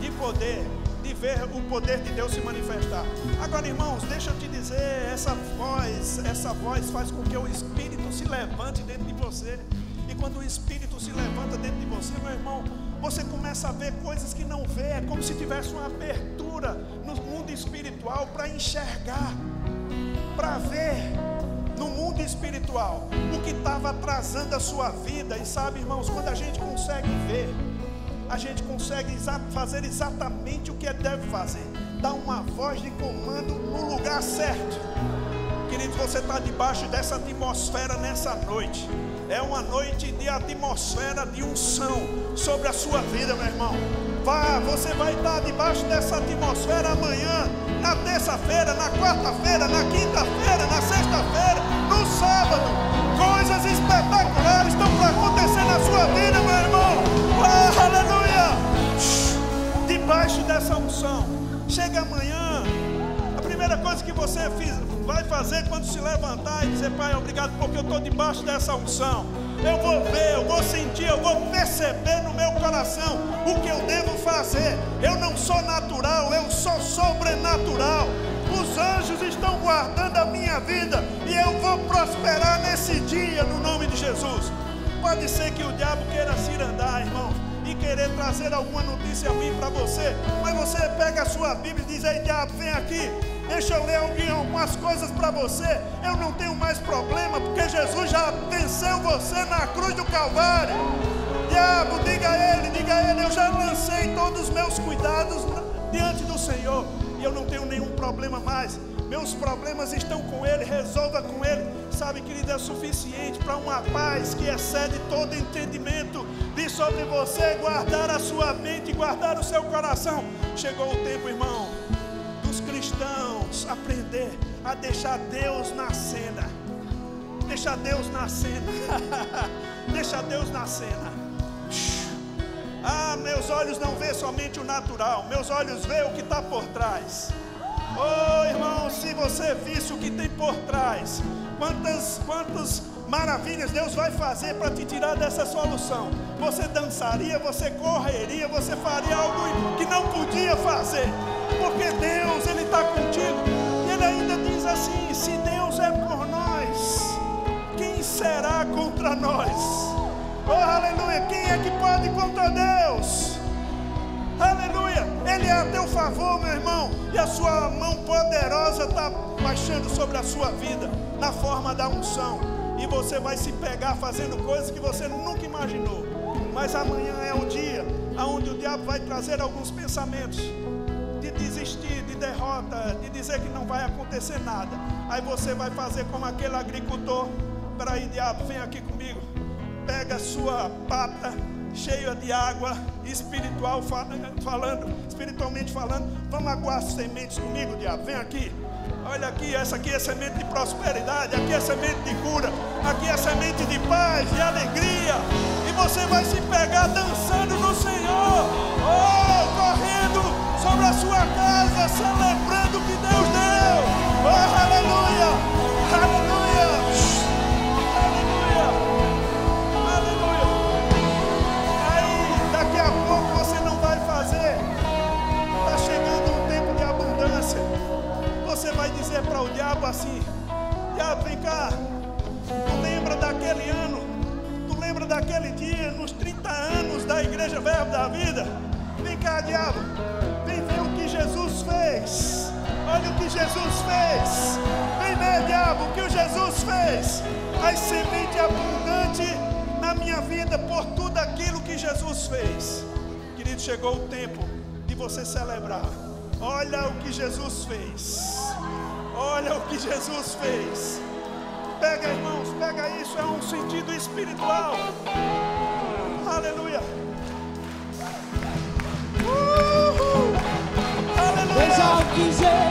de poder ver o poder de Deus se manifestar. Agora, irmãos, deixa eu te dizer, essa voz, essa voz faz com que o Espírito se levante dentro de você. E quando o Espírito se levanta dentro de você, meu irmão, você começa a ver coisas que não vê, é como se tivesse uma abertura no mundo espiritual para enxergar, para ver mundo espiritual o que estava atrasando a sua vida. E sabe, irmãos, quando a gente consegue ver, a gente consegue fazer exatamente o que deve fazer. Dar uma voz de comando no lugar certo. Querido, você está debaixo dessa atmosfera nessa noite. É uma noite de atmosfera de unção sobre a sua vida, meu irmão. Vá, você vai estar debaixo dessa atmosfera amanhã, na terça-feira, na quarta-feira, na quinta-feira, na sexta-feira, sábado. Coisas espetaculares estão para acontecer na sua vida, meu irmão. Ah, aleluia debaixo dessa unção. Chega amanhã, a primeira coisa que você vai fazer quando se levantar e dizer, Pai, obrigado porque eu estou debaixo dessa unção. Eu vou ver, eu vou sentir, eu vou perceber no meu coração o que eu devo fazer. Eu não sou natural, eu sou sobrenatural. Os anjos estão guardando a minha vida e eu vou prosperar nesse dia no nome de Jesus. Pode ser que o diabo queira se andar, irmão e querer trazer alguma notícia ruim para você, mas você pega a sua Bíblia e diz: Ei, diabo, vem aqui, deixa eu ler algumas coisas para você. Eu não tenho mais problema, porque Jesus já venceu você na cruz do Calvário. Diabo, diga a ele, diga a ele: Eu já lancei todos os meus cuidados diante do Senhor e eu não tenho nenhum problema mais. Meus problemas estão com Ele, resolva com Ele. Sabe, querido, é suficiente para uma paz que excede todo entendimento de sobre você guardar a sua mente, guardar o seu coração. Chegou o tempo, irmão, dos cristãos aprender a deixar Deus na cena. Deixa Deus na cena. Deixa Deus na cena. Ah, meus olhos não vê somente o natural, meus olhos vê o que está por trás. Oh, irmão, se você visse o que tem por trás, quantas, quantas maravilhas Deus vai fazer para te tirar dessa solução. Você dançaria, você correria, você faria algo que não podia fazer, porque Deus, Ele está contigo. E Ele ainda diz assim: se Deus é por nós, quem será contra nós? Oh, aleluia! Quem é que pode contra Deus? Aleluia! Ele é a teu favor, meu irmão, e a sua mão poderosa está baixando sobre a sua vida, na forma da unção. E você vai se pegar fazendo coisas que você nunca imaginou. Mas amanhã é o dia onde o diabo vai trazer alguns pensamentos de desistir, de derrota, de dizer que não vai acontecer nada. Aí você vai fazer como aquele agricultor. Peraí, diabo, vem aqui comigo. Pega a sua pata cheia de água espiritual falando, espiritualmente falando. Vamos aguar as sementes comigo, diabo. Vem aqui. Olha aqui, essa aqui é semente de prosperidade, aqui é semente de cura, aqui é semente de paz, de alegria. E você vai se pegar dançando no Senhor, oh, correndo sobre a sua casa, celebrando o que Deus deu. Oh, aleluia, aleluia. diabo. Vem ver o que Jesus fez. Olha o que Jesus fez. Vem ver, diabo, o que o Jesus fez. A semente abundante na minha vida por tudo aquilo que Jesus fez. Querido, chegou o tempo de você celebrar. Olha o que Jesus fez. Olha o que Jesus fez. Pega, irmãos, pega isso. É um sentido espiritual. Aleluia. quiser.